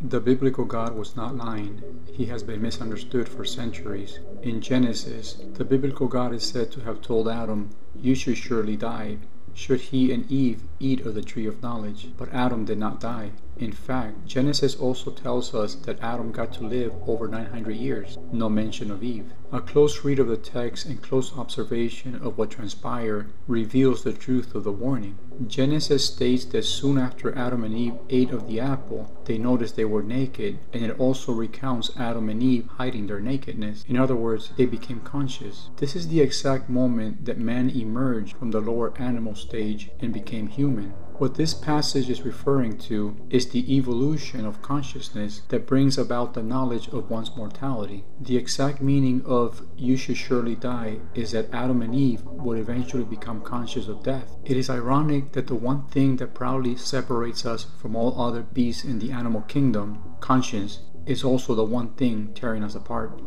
The biblical God was not lying. He has been misunderstood for centuries. In Genesis, the biblical God is said to have told Adam, You should surely die should he and Eve eat of the tree of knowledge. But Adam did not die. In fact, Genesis also tells us that Adam got to live over 900 years, no mention of Eve. A close read of the text and close observation of what transpired reveals the truth of the warning. Genesis states that soon after Adam and Eve ate of the apple, they noticed they were naked, and it also recounts Adam and Eve hiding their nakedness. In other words, they became conscious. This is the exact moment that man emerged from the lower animal stage and became human. What this passage is referring to is the evolution of consciousness that brings about the knowledge of one's mortality. The exact meaning of you should surely die is that Adam and Eve would eventually become conscious of death. It is ironic that the one thing that proudly separates us from all other beasts in the animal kingdom, conscience, is also the one thing tearing us apart.